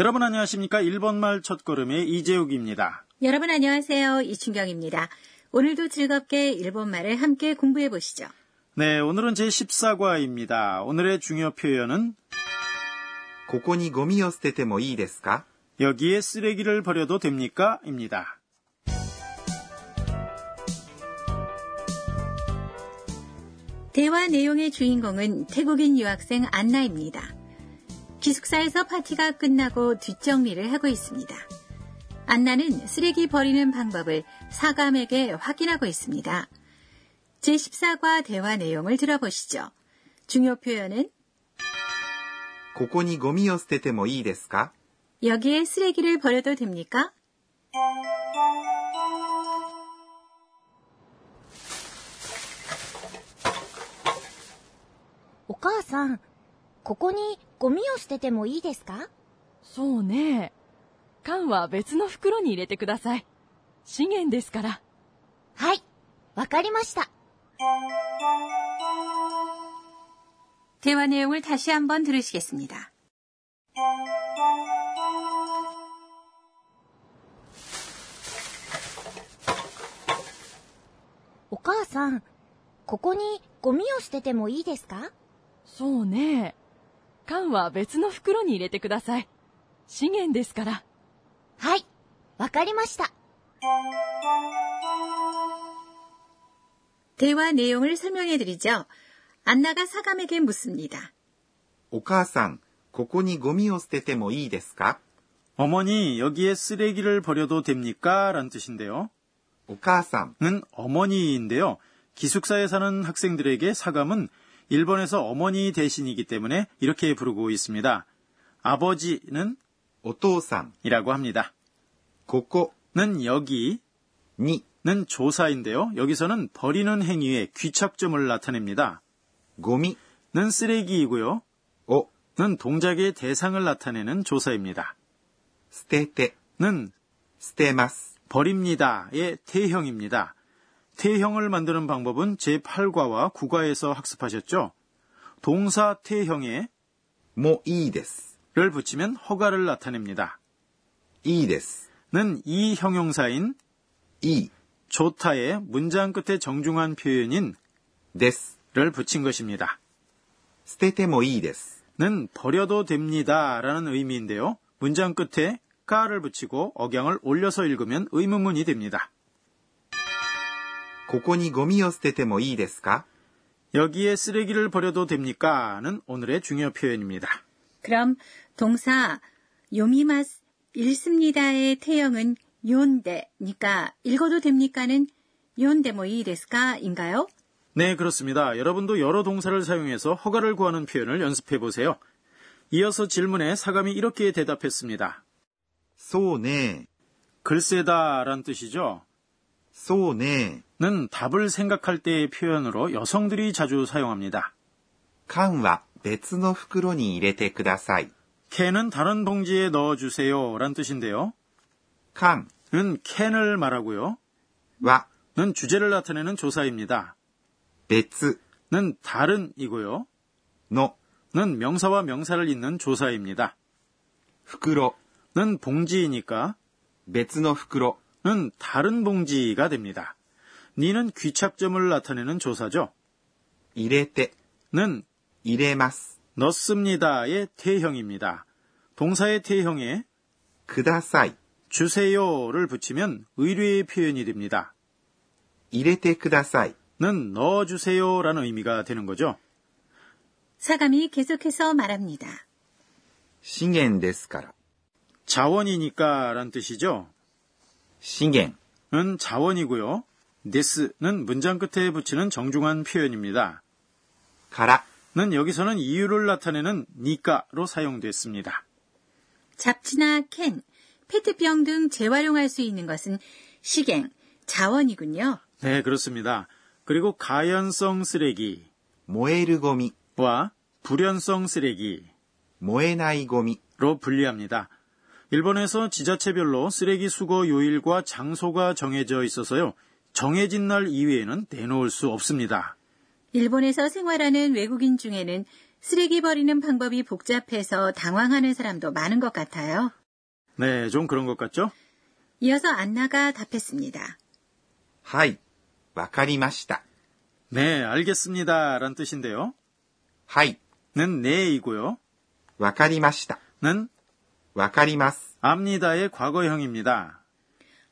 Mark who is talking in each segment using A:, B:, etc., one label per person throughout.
A: 여러분 안녕하십니까? 일본말 첫걸음의 이재욱입니다.
B: 여러분 안녕하세요. 이춘경입니다. 오늘도 즐겁게 일본말을 함께 공부해 보시죠.
A: 네, 오늘은 제14과입니다. 오늘의 중요 표현은
C: ここにゴミを捨ててもいいですか
A: 여기에 쓰레기를 버려도 됩니까? 입니다.
B: 대화 내용의 주인공은 태국인 유학생 안나입니다. 기숙사에서 파티가 끝나고 뒷정리를 하고 있습니다. 안나는 쓰레기 버리는 방법을 사감에게 확인하고 있습니다. 제14과 대화 내용을 들어보시죠. 중요 표현은
C: ここにゴミを捨ててもいいですか
B: 여기에 쓰레기를 버려도 됩니까?
D: お母さん、ここに ゴミを捨ててもいいですか
E: そうね。缶は別の袋に入れてください。資源ですから。
D: はい、わかりました。
B: 대화 내용을 다시 한번 들으시겠습니다.
D: お母さん、ここにゴミを捨ててもいいですか
E: そうね。 缶は別の袋に入れてください。資源ですから。
D: はい、わかりました。
B: 대화 내용을 설명해 드리죠. 안나가 사감에게 묻습니다.
C: お母さん、ここにゴミを捨ててもいいですか
A: 어머니, 여기에 쓰레기를 버려도 됩니까? 라는 뜻인데요.
C: お母さん、
A: 는 어머니인데요. 기숙사에 사는 학생들에게 사감은 일본에서 어머니 대신이기 때문에 이렇게 부르고 있습니다. 아버지는 오토산이라고 합니다.
C: ここ
A: 는 여기,
C: に
A: 는 조사인데요. 여기서는 버리는 행위의 귀착점을 나타냅니다.
C: ごみ
A: 는 쓰레기이고요. 어.
C: を
A: 는 동작의 대상을 나타내는 조사입니다. 스테테는
C: 스테마스
A: 버립니다의 대형입니다. 태형을 만드는 방법은 제8과와 9과에서 학습하셨죠? 동사 태형에
C: もいいです。
A: 를 붙이면 허가를 나타냅니다.
C: いいです。
A: 는 이 형용사인
C: いい
A: 좋다의 문장 끝에 정중한 표현인
C: です。
A: 를 붙인 것입니다.
C: 捨ててもいいです。
A: 는 버려도 됩니다 라는 의미인데요. 문장 끝에 까를 붙이고 억양을 올려서 읽으면 의문문이 됩니다.
C: 고고니 고미 요스테테모 이이데스까?
A: 여기에 쓰레기를 버려도 됩니까?는 오늘의 중요 표현입니다.
B: 그럼 동사 요미마스 읽습니다의 태형은 요데니까 읽어도 됩니까는 요데모 뭐 이이데스까인가요?
A: 네, 그렇습니다. 여러분도 여러 동사를 사용해서 허가를 구하는 표현을 연습해 보세요. 이어서 질문에 사감이 이렇게 대답했습니다.
C: 소네.
A: 글쎄다란 뜻이죠.
C: そうね
A: 는 답을 생각할 때의 표현으로 여성들이 자주 사용합니다.
C: 缶は別の袋に入れてください。
A: 캔은 다른 봉지에 넣어주세요 란 뜻인데요.
C: 缶
A: 는 캔을 말하고요.
C: は
A: 는 주제를 나타내는 조사입니다.
C: 別
A: 는 다른이고요.
C: の
A: 는 명사와 명사를 잇는 조사입니다.
C: 袋、
A: 는 봉지이니까
C: 別の袋、
A: 는 다른 봉지가 됩니다. 니는 귀착점을 나타내는 조사죠. 이레때는
C: 이레마스
A: 넣습니다의 태형입니다. 동사의 태형에
C: 그다사이
A: 주세요를 붙이면 의뢰의 표현이 됩니다.
C: 이레테
A: 그다사이는 넣어주세요라는 의미가 되는 거죠.
B: 사감이 계속해서 말합니다.
C: 신겐데스카라
A: 자원이니까란 뜻이죠. 신경은 자원이고요. this는 문장 끝에 붙이는 정중한 표현입니다. 가라는 여기서는 이유를 나타내는 니까로 사용됐습니다.
B: 잡지나 캔, 페트병 등 재활용할 수 있는 것은 식행, 자원이군요.
A: 네, 그렇습니다. 그리고 가연성 쓰레기,
C: 모에르고미와
A: 불연성 쓰레기,
C: 모에나이고미로
A: 분리합니다. 일본에서 지자체별로 쓰레기 수거 요일과 장소가 정해져 있어서요. 정해진 날 이외에는 대놓을 수 없습니다.
B: 일본에서 생활하는 외국인 중에는 쓰레기 버리는 방법이 복잡해서 당황하는 사람도 많은 것 같아요.
A: 네, 좀 그런 것 같죠?
B: 이어서 안나가 답했습니다.
C: はい、わかりました.
A: 네, 알겠습니다. 라는 뜻인데요.
C: はい
A: 는 네이고요.
C: わかりました.
A: 는
C: わかります。
A: 압니다의 과거형입니다.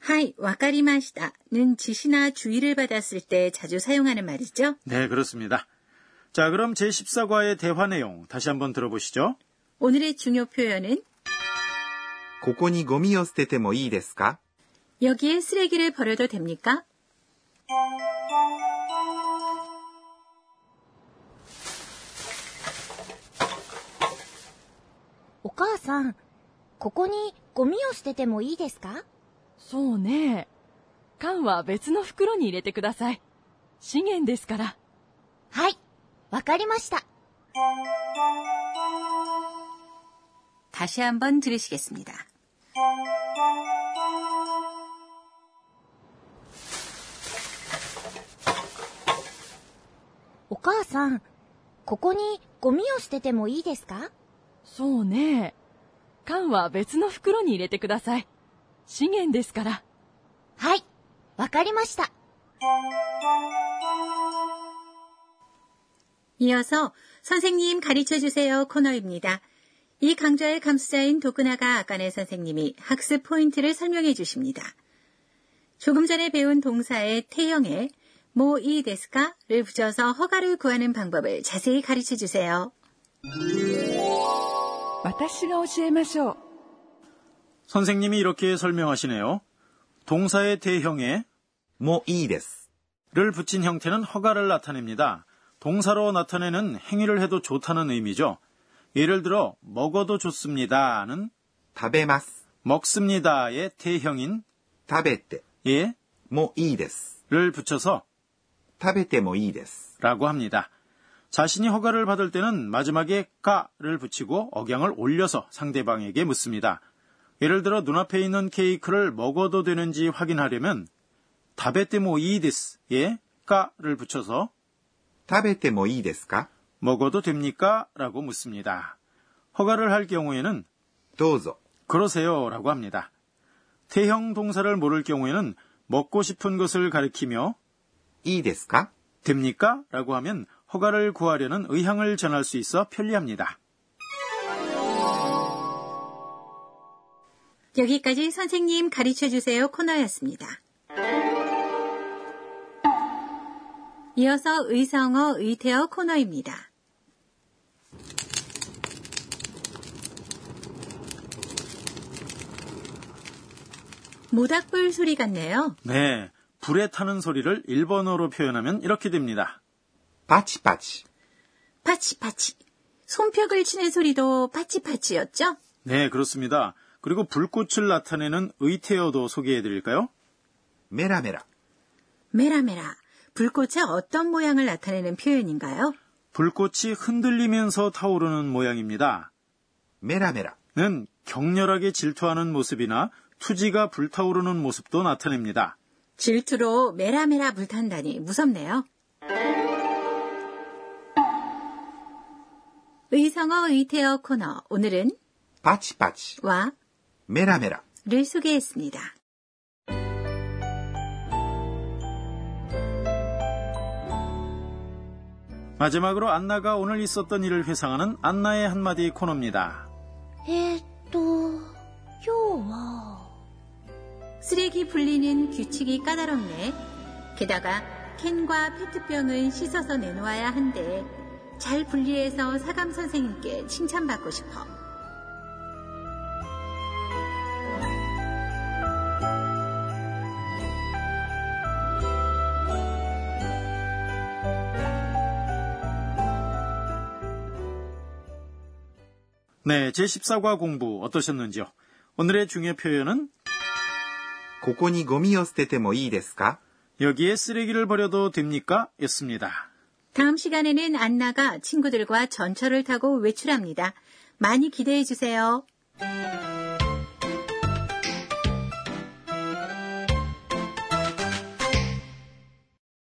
B: 하이, 와까리마시다는 지시나 주의를 받았을 때 자주 사용하는 말이죠.
A: 네, 그렇습니다. 자, 그럼 제14과의 대화 내용 다시 한번 들어보시죠.
B: 오늘의 중요 표현은
C: ここにゴミを捨ててもいいですか
B: 여기에 쓰레기를 버려도 됩니까?
D: お母さん、 ここにゴミを捨ててもいいですか
E: そうね。缶は別の袋に入れてください。資源ですから。
D: はい。わかりました。
B: 다시 한번 들으시겠습니다.
D: お母さん、ここにゴミを捨ててもいいですか
E: そうね。 缶は別の袋に入れてください。資源ですから。
D: はい。わかりました。
B: 이어서 선생님 가르쳐 주세요 코너입니다. 이 강좌의 감수자인 도쿠나가 아까네 선생님이 학습 포인트를 설명해 주십니다. 조금 전에 배운 동사의 태형에 모이 데스카를 붙여서 허가를 구하는 방법을 자세히 가르쳐 주세요.
F: 私が教えましょう。
A: 선생님이 이렇게 설명하시네요. 동사의 대형에
C: もういいです。
A: 를 붙인 형태는 허가를 나타냅니다. 동사로 나타내는 행위를 해도 좋다는 의미죠. 예를 들어 먹어도 좋습니다는
C: 食べます。
A: 먹습니다의 대형인
C: 食べて
A: 예,
C: もいいです。
A: 를 붙여서
C: 食べてもいいです。
A: 라고 합니다. 자신이 허가를 받을 때는 마지막에 가를 붙이고 억양을 올려서 상대방에게 묻습니다. 예를 들어 눈앞에 있는 케이크를 먹어도 되는지 확인하려면 다베테모 이디스에 가를 붙여서
C: 다베테모 이디스까?
A: 먹어도 됩니까? 라고 묻습니다. 허가를 할 경우에는
C: 도저
A: 그러세요라고 합니다. 태형 동사를 모를 경우에는 먹고 싶은 것을 가리키며
C: 이디스까?
A: 됩니까? 라고 하면 허가를 구하려는 의향을 전할 수 있어 편리합니다.
B: 여기까지 선생님 가르쳐 주세요 코너였습니다. 이어서 의성어 의태어 코너입니다. 모닥불 소리 같네요.
A: 네. 불에 타는 소리를 일본어로 표현하면 이렇게 됩니다.
C: パチパチ.
B: パチパチ. 손뼉을 치는 소리도 파치파치였죠?
A: 네, 그렇습니다. 그리고 불꽃을 나타내는 의태어도 소개해 드릴까요?
C: メラメラ.
B: メラメラ. 불꽃의 어떤 모양을 나타내는 표현인가요?
A: 불꽃이 흔들리면서 타오르는 모양입니다. 메라메라는 격렬하게 질투하는 모습이나 투지가 불타오르는 모습도 나타냅니다.
B: 질투로 메라메라 불탄다니 무섭네요. 의성어 의태어 코너 오늘은 바치바치와
C: 메라메라 를
B: 소개했습니다.
A: 마지막으로 안나가 오늘 있었던 일을 회상하는 안나의 한마디 코너입니다.
D: 에또 요와
B: 쓰레기 분리는 규칙이 까다롭네. 게다가 캔과 페트병은 씻어서 내놓아야 한대. 잘 분리해서 사감 선생님께 칭찬받고 싶어.
A: 네, 제14과 공부 어떠셨는지요? 오늘의 중요 표현은
C: ここにゴミを捨ててもいいですか
A: 여기에 쓰레기를 버려도 됩니까? 였습니다.
B: 다음 시간에는 안나가 친구들과 전철을 타고 외출합니다. 많이 기대해 주세요.